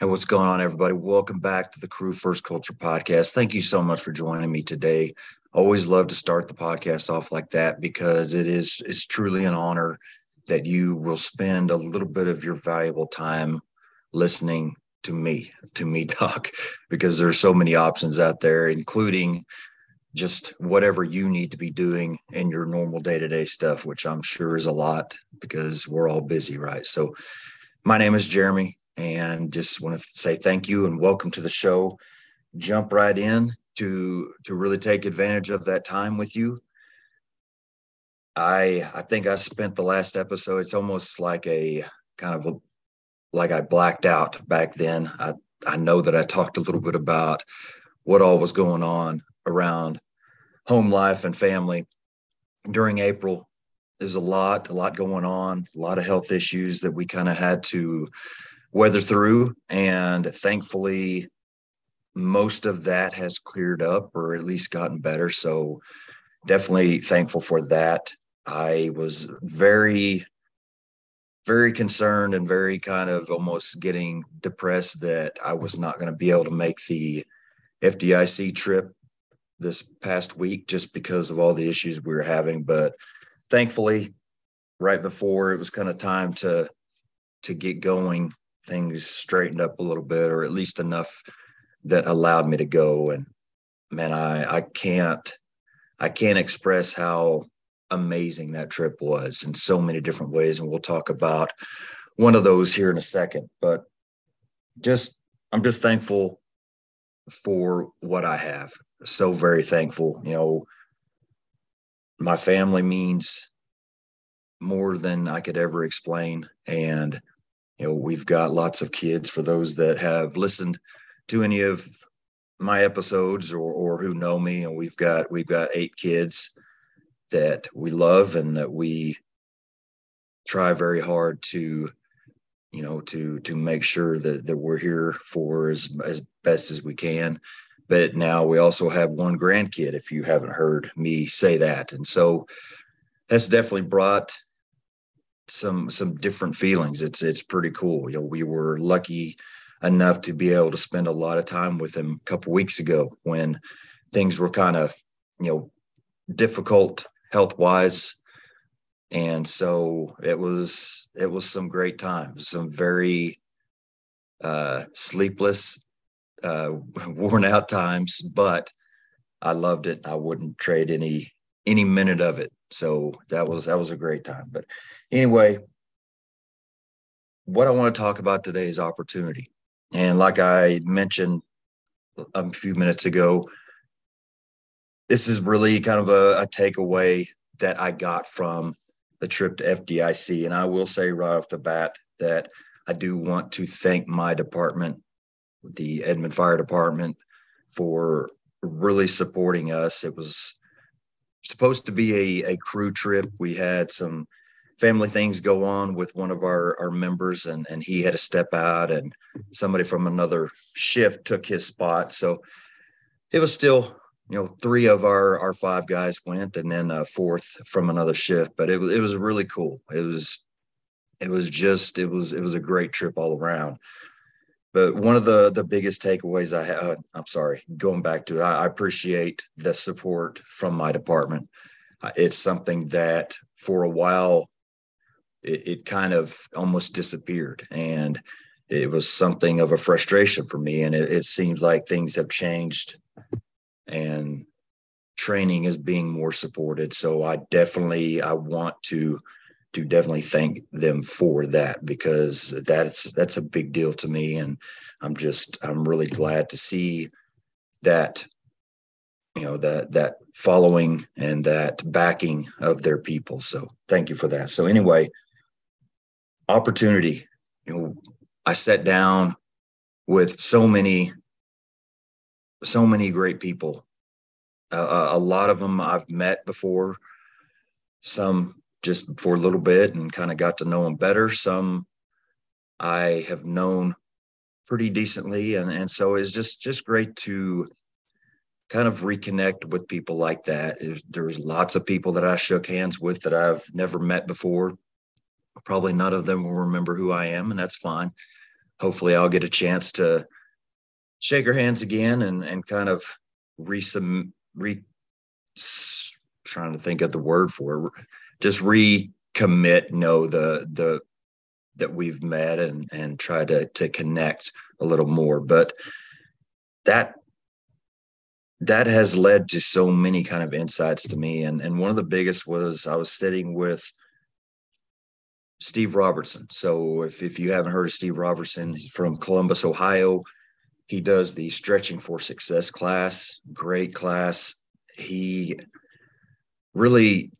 Hey, what's going on, everybody? Welcome back to the Crew First Culture podcast. Thank you so much for joining me today. Always love to start the podcast off like that because it is it's truly an honor that you will spend a little bit of your valuable time listening to me, to me talk, because there's so many options out there, including just whatever you need to be doing in your normal day-to-day stuff, which I'm sure is a lot because we're all busy, right? So my name is Jeremy and just want to say thank you and welcome to the show. Jump right in to to really take advantage of that time with you. I I think I spent the last episode. It's almost like a kind of a, like I blacked out back then. I I know that I talked a little bit about what all was going on around home life and family during April. There's a lot, a lot going on, a lot of health issues that we kind of had to weather through. And thankfully, most of that has cleared up or at least gotten better. So, definitely thankful for that. I was very, very concerned and very kind of almost getting depressed that I was not going to be able to make the FDIC trip this past week just because of all the issues we were having. But thankfully, right before it was kind of time to to get going things straightened up a little bit, or at least enough that allowed me to go. And man, I I can't I can't express how amazing that trip was in so many different ways. And we'll talk about one of those here in a second. But just I'm just thankful for what I have. So very thankful. You know, my family means more than I could ever explain. And you know we've got lots of kids for those that have listened to any of my episodes or or who know me and we've got we've got eight kids that we love and that we try very hard to you know to to make sure that that we're here for as as best as we can. But now we also have one grandkid if you haven't heard me say that. And so that's definitely brought some some different feelings. It's it's pretty cool. You know, we were lucky enough to be able to spend a lot of time with him a couple weeks ago when things were kind of you know difficult health wise and so it was it was some great times some very uh sleepless uh worn out times but i loved it i wouldn't trade any any minute of it so that was that was a great time. But anyway what i want to talk about today is opportunity. And like i mentioned a few minutes ago this is really kind of a, a takeaway that i got from the trip to fdic and i will say right off the bat that i do want to thank my department the edmond fire department for really supporting us. It was supposed to be a, a crew trip. We had some family things go on with one of our, our members and, and he had to step out and somebody from another shift took his spot. So it was still, you know, three of our, our five guys went and then a fourth from another shift, but it was, it was really cool. It was, it was just, it was, it was a great trip all around. But one of the the biggest takeaways I have, uh, I'm sorry, going back to it, I, appreciate the support from my department. It's something that for a while it, it kind of almost disappeared, and it was something of a frustration for me. And it, it seems like things have changed, and training is being more supported. So I definitely I want to to definitely thank them for that because that's that's a big deal to me. And i'm just i'm really glad to see that you know that that following and that backing of their people. So thank you for that. So anyway opportunity. You know i sat down with so many so many great people. Uh, a lot of them i've met before. Some just for a little bit and kind of got to know them better. Some I have known pretty decently, and and so it's just just great to kind of reconnect with people like that. There's lots of people that I shook hands with that I've never met before. Probably none of them will remember who I am, and that's fine. hopefully I'll get a chance to shake her hands again and and kind of re re trying to think of the word for it, just recommit know the the that we've met and and try to to connect a little more. But that that has led to so many kind of insights to me. And and one of the biggest was i was sitting with steve robertson. So if, if you haven't heard of steve robertson he's from columbus ohio. He does the stretching for success class great class. He really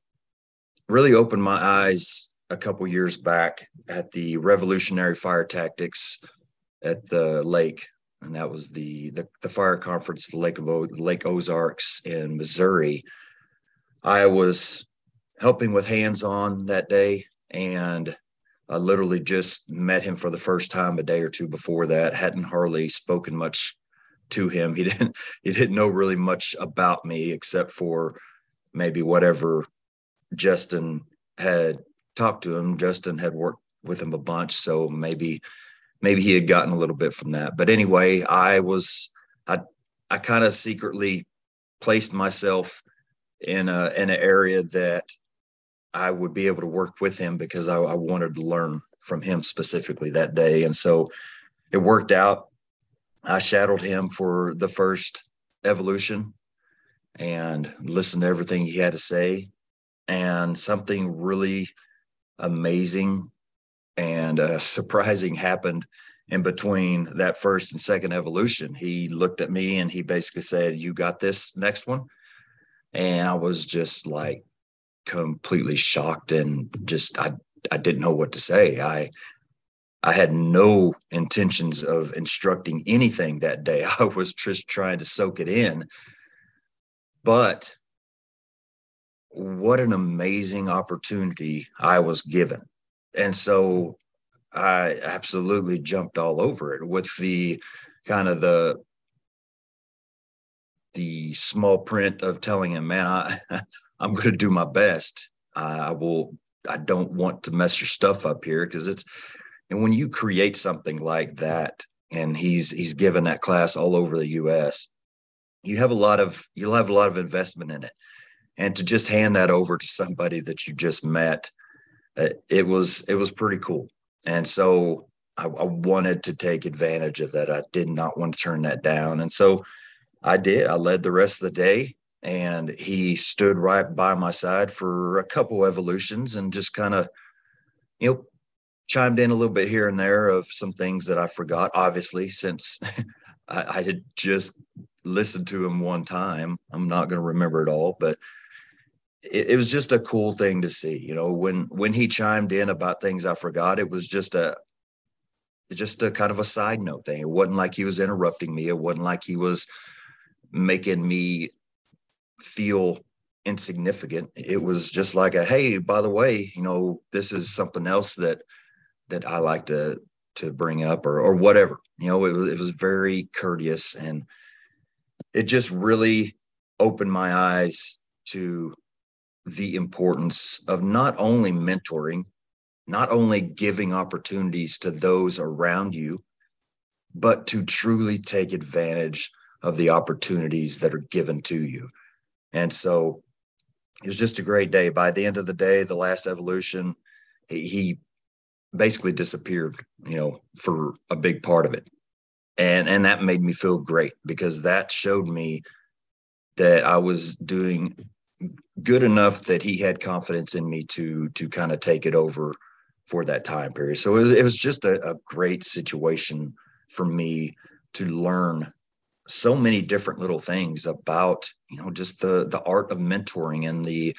really opened my eyes a couple years back at the revolutionary fire tactics at the lake. And that was the the, the fire conference the lake of o, lake ozarks in missouri. I was helping with hands on that day and i literally just met him for the first time a day or two before that. Hadn't hardly spoken much to him. He didn't he didn't know really much about me except for maybe whatever justin had talked to him justin had worked with him a bunch so maybe maybe he had gotten a little bit from that. But anyway, I was I I kind of secretly placed myself in a in an area that I would be able to work with him because I, I wanted to learn from him specifically that day. And so it worked out. I shadowed him for the first evolution and listened to everything he had to say. And something really amazing and uh, surprising happened in between that first and second evolution. He looked at me and he basically said, You got this next one. And I was just like completely shocked and just I I didn't know what to say. I I had no intentions of instructing anything that day. I was just trying to soak it in. But what an amazing opportunity I was given and so I absolutely jumped all over it with the kind of the the small print of telling him, man, I, I'm going to do my best. I will. I don't want to mess your stuff up here because it's. And when you create something like that, and he's he's given that class all over the U.S., you have a lot of you'll have a lot of investment in it, and to just hand that over to somebody that you just met uh, it was it was pretty cool. And so I, I, wanted to take advantage of that. I did not want to turn that down. And so I did. I led the rest of the day and he stood right by my side for a couple evolutions and just kind of, you know, chimed in a little bit here and there of some things that I forgot, obviously, since I, I had just listened to him one time. I'm not going to remember it all, but it, it, was just a cool thing to see. You know, when when he chimed in about things I forgot, it was just a just a kind of a side note thing. It wasn't like he was interrupting me. It wasn't like he was making me feel insignificant. It was just like a hey, by the way, you know, this is something else that that I like to to bring up or or whatever. You know, it was it was very courteous and it just really opened my eyes to the importance of not only mentoring, not only giving opportunities to those around you, but to truly take advantage of the opportunities that are given to you. And so it was just a great day. By the end of the day, the last evolution, he, he basically disappeared, you know, for a big part of it. And and that made me feel great because that showed me that I was doing good enough that he had confidence in me to to kind of take it over for that time period. So it was, it was just a, a great situation for me to learn so many different little things about you know just the the art of mentoring and the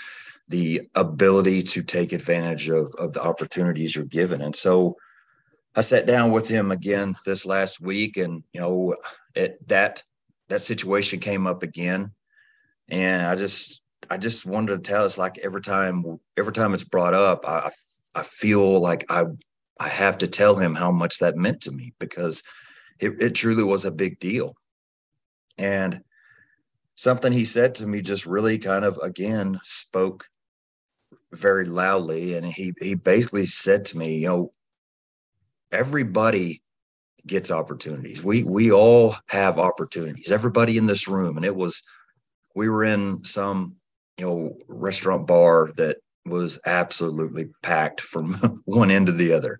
the ability to take advantage of of the opportunities you're given and so i sat down with him again this last week and you know it, that that situation came up again and i just I just wanted to tell us like every time every time it's brought up, I I feel like I I have to tell him how much that meant to me because it, it truly was a big deal. And something he said to me just really kind of again spoke very loudly. And he he basically said to me, you know, everybody gets opportunities. We we all have opportunities. Everybody in this room, and it was we were in some you know restaurant bar that was absolutely packed from one end to the other.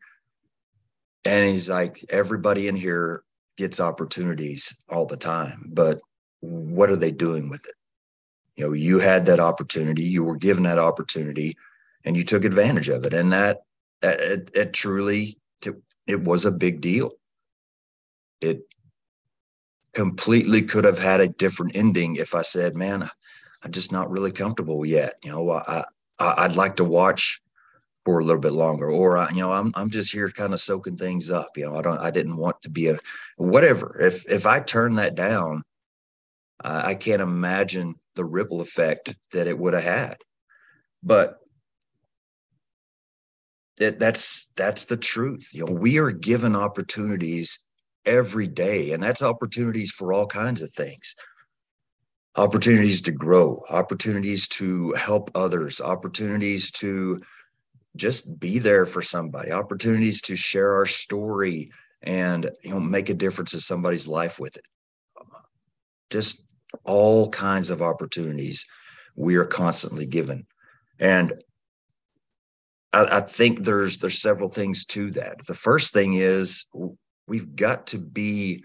And he's like, everybody in here gets opportunities all the time, but what are they doing with it? You know, you had that opportunity, you were given that opportunity, and you took advantage of it. And that, it, it truly, it, it was a big deal. It completely could have had a different ending if I said, man, I'm just not really comfortable yet. You know, I, I'd like to watch for a little bit longer, or I, you know, I'm I'm just here kind of soaking things up. You know, I don't, I didn't want to be a whatever. If if I turn that down, uh, I can't imagine the ripple effect that it would have had. But it, that's that's the truth. You know, we are given opportunities every day, and that's opportunities for all kinds of things opportunities to grow, opportunities to help others, opportunities to just be there for somebody, opportunities to share our story and you know make a difference in somebody's life with it. Just all kinds of opportunities we are constantly given. And I, I think there's there's several things to that. The first thing is we've got to be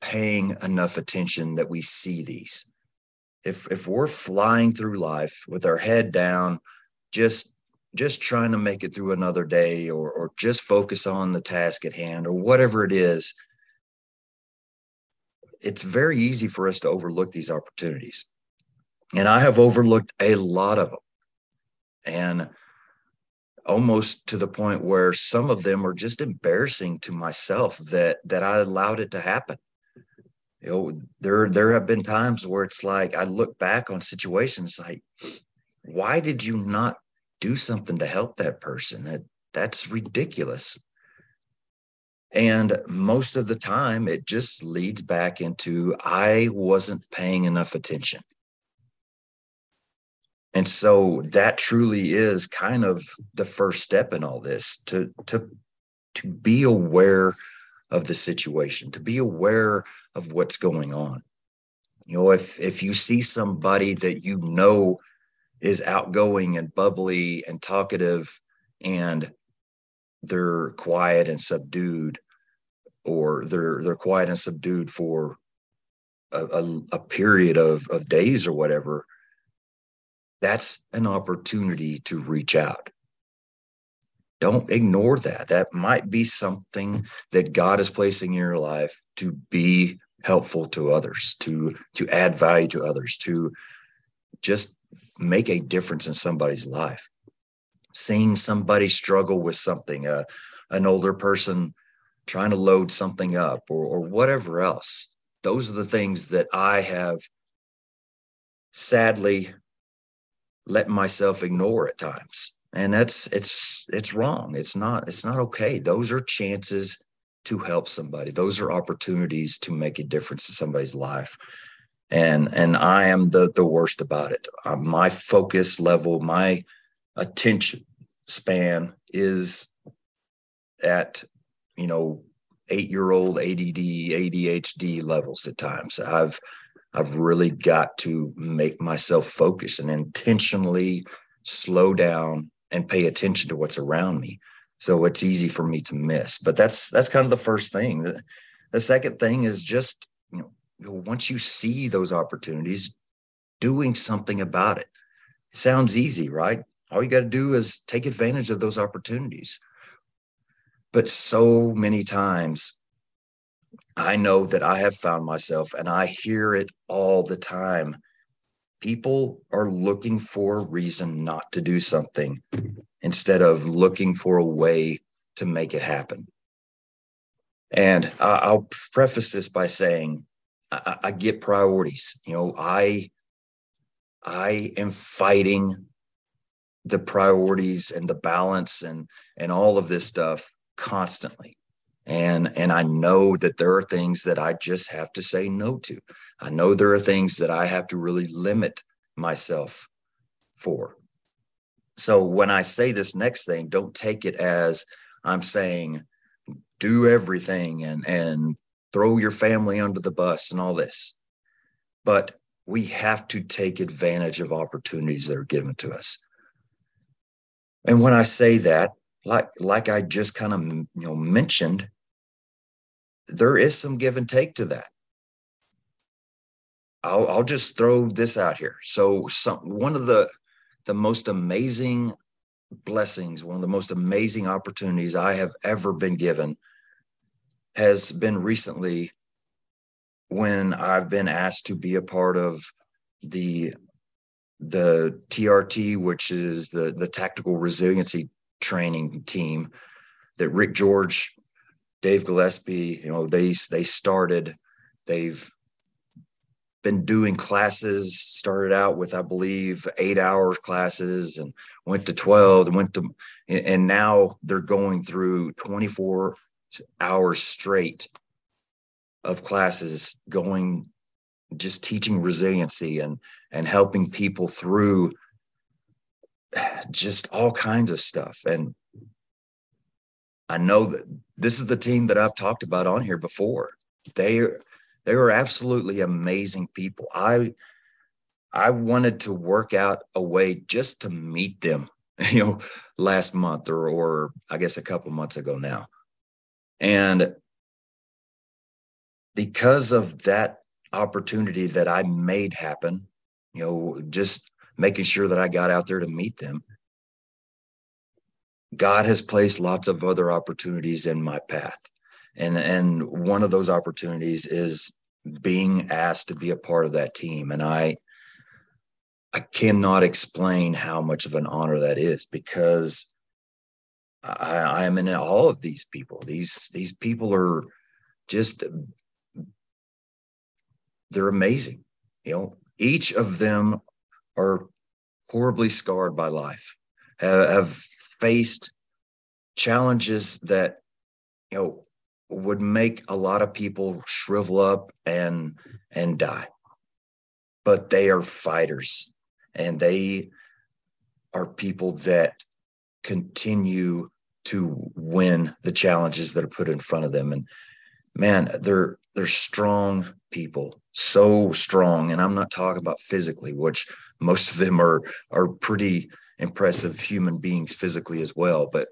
paying enough attention that we see these if if we're flying through life with our head down just just trying to make it through another day or or just focus on the task at hand or whatever it is it's very easy for us to overlook these opportunities. And i have overlooked a lot of them and almost to the point where some of them are just embarrassing to myself that that i allowed it to happen you know there there have been times where it's like i look back on situations like why did you not do something to help that person? That that's ridiculous. And most of the time it just leads back into i wasn't paying enough attention. And so that truly is kind of the first step in all this to to to be aware of the situation to be aware of what's going on. You know, if if you see somebody that you know is outgoing and bubbly and talkative and they're quiet and subdued or they're they're quiet and subdued for a, a, a period of, of days or whatever that's an opportunity to reach out don't ignore that that might be something that god is placing in your life to be helpful to others, to to add value to others, to just make a difference in somebody's life. Seeing somebody struggle with something, uh, an older person trying to load something up, or, or whatever else. Those are the things that I have sadly let myself ignore at times and that's it's it's wrong it's not it's not okay those are chances to help somebody. Those are opportunities to make a difference in somebody's life. And and I am the the worst about it. Uh, my focus level, my attention span is at you know eight year old ADD ADHD levels at times. I've I've really got to make myself focus and intentionally slow down and pay attention to what's around me so it's easy for me to miss but that's that's kind of the first thing. The, the second thing is just you know once you see those opportunities doing something about it. it sounds easy right? All you got to do is take advantage of those opportunities. But so many times i know that i have found myself and i hear it all the time people are looking for a reason not to do something instead of looking for a way to make it happen. And I'll preface this by saying I, I get priorities. You know, I I am fighting the priorities and the balance and and all of this stuff constantly and and i know that there are things that i just have to say no to I know there are things that I have to really limit myself for. So when I say this next thing, don't take it as I'm saying, do everything and and throw your family under the bus and all this. But we have to take advantage of opportunities that are given to us. And when I say that, like like I just kind of you know mentioned, there is some give and take to that. I'll, I'll just throw this out here. So some one of the the most amazing blessings, one of the most amazing opportunities I have ever been given has been recently when I've been asked to be a part of the the TRT, which is the the tactical resiliency training team that Rick George, Dave Gillespie, you know, they they started. They've been doing classes. Started out with, I believe, eight hour classes, and went to twelve, and went to, and now they're going through twenty four hours straight of classes, going just teaching resiliency and and helping people through just all kinds of stuff and i know that this is the team that i've talked about on here before they are they are absolutely amazing people i i wanted to work out a way just to meet them you know last month or or i guess a couple months ago now and because of that opportunity that I made happen, you know, just making sure that I got out there to meet them. God has placed lots of other opportunities in my path. And and one of those opportunities is being asked to be a part of that team and I I cannot explain how much of an honor that is because I, I am in all of these people. These these people are just they're amazing. You know, each of them are horribly scarred by life, have, faced challenges that, you know, would make a lot of people shrivel up and and die. But they are fighters and they are people that continue to win the challenges that are put in front of them. And man, they're they're strong people, so strong. And I'm not talking about physically, which most of them are are pretty impressive human beings physically as well, but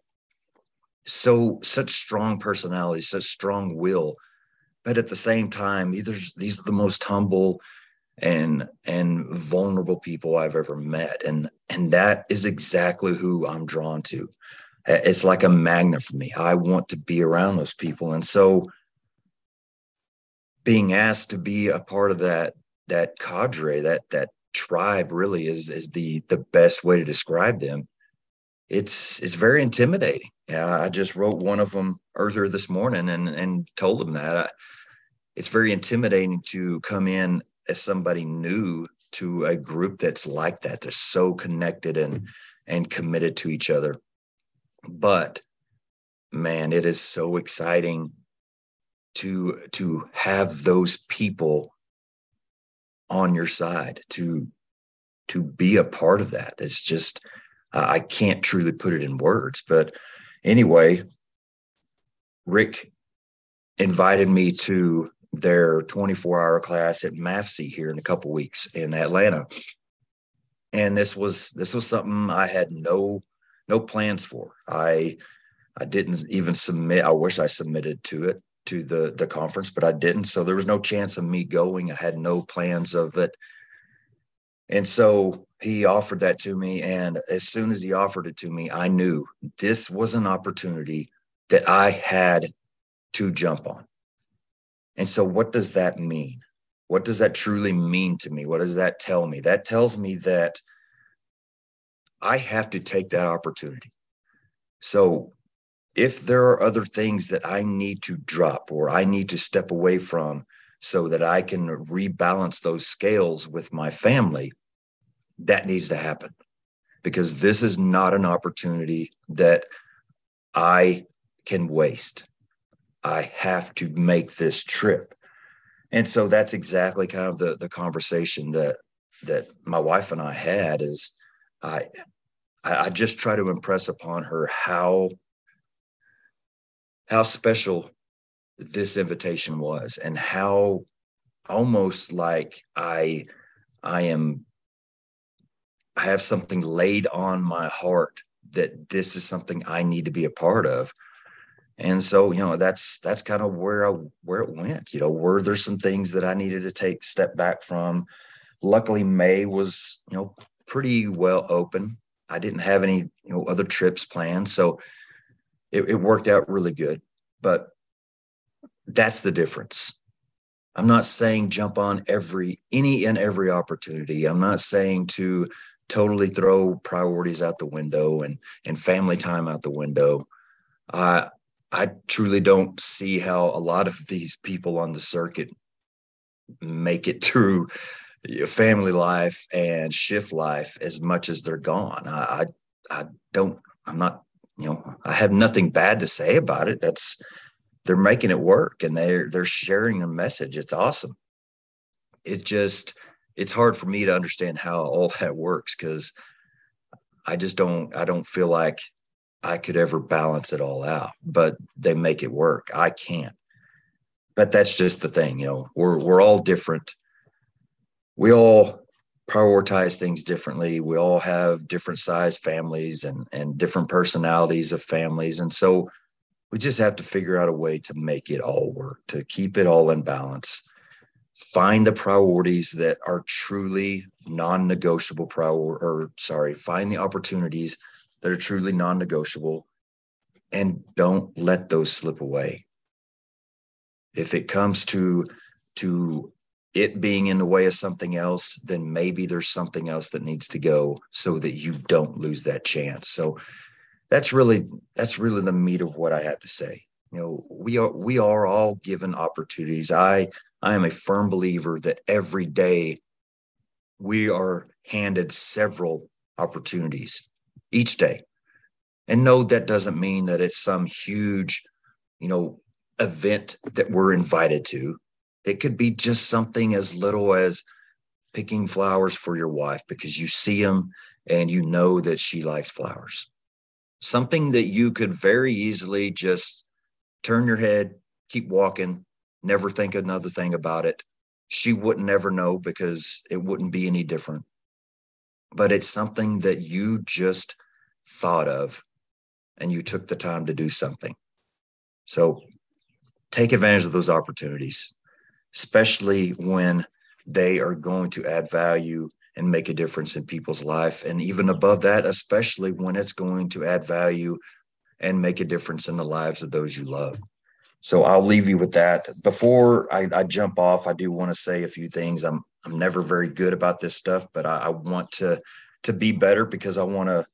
so such strong personalities, such strong will. But at the same time, these these are the most humble and and vulnerable people I've ever met. And and that is exactly who I'm drawn to. It's like a magnet for me. I want to be around those people. And so being asked to be a part of that that cadre that that tribe really is is the the best way to describe them. It's it's very intimidating. I just wrote one of them earlier this morning and and told them that. I, it's very intimidating to come in as somebody new to a group that's like that. They're so connected and and committed to each other. But man it is so exciting to to have those people on your side to to be a part of that it's just i can't truly put it in words but anyway rick invited me to their 24 hour class at MAFC here in a couple weeks in Atlanta. And this was this was something I had no no plans for. I I didn't even submit. I wish I submitted to it to the the conference, but I didn't. So there was no chance of me going. I had no plans of it. And so he offered that to me. And as soon as he offered it to me, I knew this was an opportunity that I had to jump on. And so, what does that mean? What does that truly mean to me? What does that tell me? That tells me that I have to take that opportunity. So, if there are other things that I need to drop or I need to step away from so that I can rebalance those scales with my family, that needs to happen because this is not an opportunity that I can waste. I have to make this trip. And so that's exactly kind of the the conversation that that my wife and I had is I I just try to impress upon her how how special this invitation was and how almost like I I am I have something laid on my heart that this is something I need to be a part of. And so, you know, that's that's kind of where I where it went. You know, were there some things that I needed to take step back from? Luckily, May was, you know, pretty well open. I didn't have any, you know, other trips planned. So it, it worked out really good. But that's the difference. I'm not saying jump on every any and every opportunity. I'm not saying to totally throw priorities out the window and and family time out the window. I I truly don't see how a lot of these people on the circuit make it through family life and shift life as much as they're gone. I, I, I don't. I'm not. You know, I have nothing bad to say about it. That's they're making it work and they're they're sharing a message. It's awesome. It just it's hard for me to understand how all that works because I just don't I don't feel like I could ever balance it all out. But they make it work. I can't. But that's just the thing, you know. We're we're all different. We all prioritize things differently. We all have different size families and and different personalities of families. And so we just have to figure out a way to make it all work, to keep it all in balance find the priorities that are truly non-negotiable prior or sorry find the opportunities that are truly non-negotiable and don't let those slip away if it comes to to it being in the way of something else then maybe there's something else that needs to go so that you don't lose that chance so that's really that's really the meat of what i have to say you know we are we are all given opportunities i I am a firm believer that every day we are handed several opportunities each day. And no, that doesn't mean that it's some huge, you know, event that we're invited to. It could be just something as little as picking flowers for your wife because you see them and you know that she likes flowers. Something that you could very easily just turn your head, keep walking, never think another thing about it. She wouldn't ever know because it wouldn't be any different. But it's something that you just thought of and you took the time to do something. So take advantage of those opportunities, especially when they are going to add value and make a difference in people's life. And even above that, especially when it's going to add value and make a difference in the lives of those you love. So I'll leave you with that. Before I, I jump off, I do want to say a few things. I'm I'm never very good about this stuff, but I, I want to to be better because I want to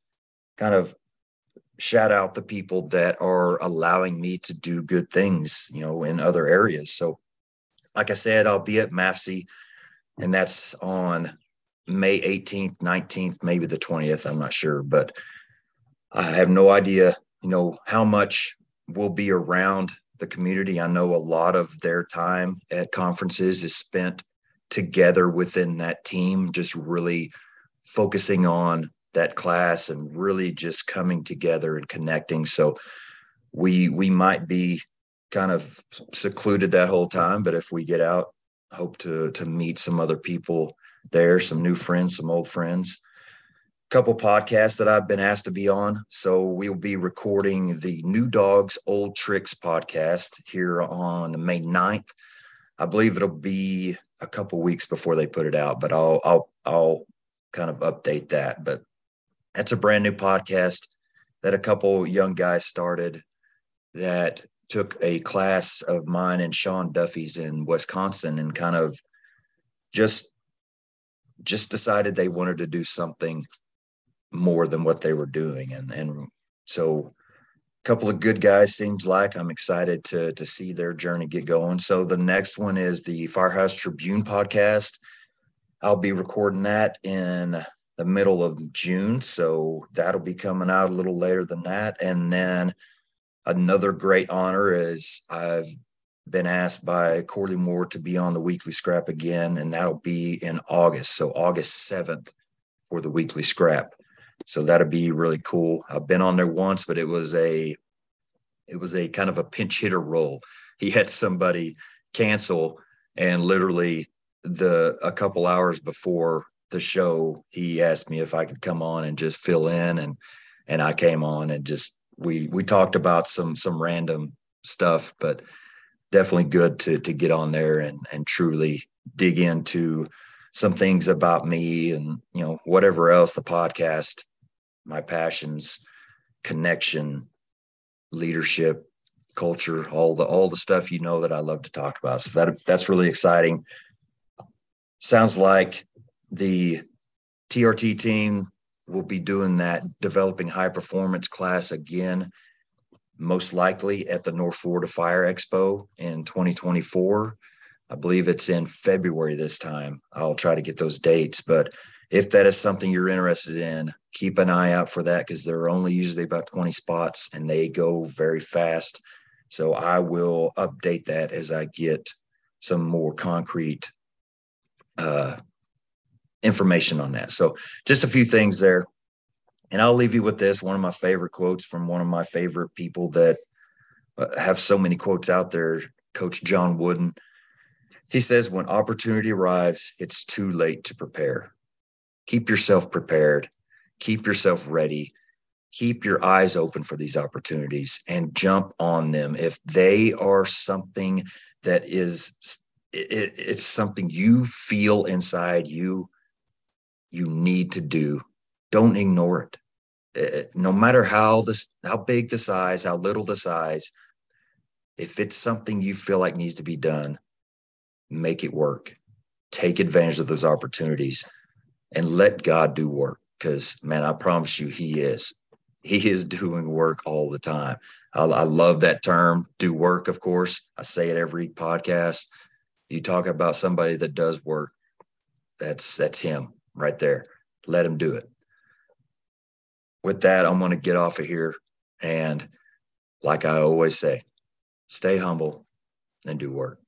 kind of shout out the people that are allowing me to do good things, you know, in other areas. So, like I said, I'll be at MAFSE, and that's on May 18th, 19th, maybe the 20th. I'm not sure, but I have no idea, you know, how much will be around the community. I know a lot of their time at conferences is spent together within that team, just really focusing on that class and really just coming together and connecting. So we we might be kind of secluded that whole time, but if we get out, hope to to meet some other people there, some new friends, some old friends A couple podcasts that I've been asked to be on. So we'll be recording the New Dogs Old Tricks podcast here on May 9th. I believe it'll be a couple weeks before they put it out, but I'll I'll I'll kind of update that. But that's a brand new podcast that a couple young guys started that took a class of mine and Sean Duffy's in Wisconsin and kind of just just decided they wanted to do something more than what they were doing. And and so a couple of good guys seems like I'm excited to to see their journey get going. So the next one is the Firehouse Tribune podcast. I'll be recording that in the middle of June. So that'll be coming out a little later than that. And then another great honor is I've been asked by Corley Moore to be on the weekly scrap again, and that'll be in August. So August 7th for the weekly scrap. So that'll be really cool. I've been on there once, but it was a it was a kind of a pinch hitter role. He had somebody cancel, and literally the a couple hours before the show, he asked me if I could come on and just fill in, and and I came on and just we we talked about some some random stuff, but definitely good to to get on there and and truly dig into some things about me and you know whatever else the podcast my passions connection leadership culture all the all the stuff you know that i love to talk about. So that that's really exciting. Sounds like the trt team will be doing that developing high performance class again most likely at the north florida fire expo in 2024 I believe it's in February this time. I'll try to get those dates. But if that is something you're interested in, keep an eye out for that because there are only usually about 20 spots and they go very fast. So I will update that as I get some more concrete uh, information on that. So just a few things there. And I'll leave you with this one of my favorite quotes from one of my favorite people that uh, have so many quotes out there, Coach John Wooden. He says, when opportunity arrives, it's too late to prepare. Keep yourself prepared, keep yourself ready, keep your eyes open for these opportunities and jump on them. If they are something that is, it, it's something you feel inside you, you need to do, don't ignore it. it no matter how this, how big the size, how little the size, if it's something you feel like needs to be done, make it work. Take advantage of those opportunities and let God do work. Because, man, I promise you, He is. He is doing work all the time. I, I love that term, do work, of course. I say it every podcast. You talk about somebody that does work, that's that's him right there. Let him do it. With that, I'm going to get off of here. And like I always say, stay humble and do work.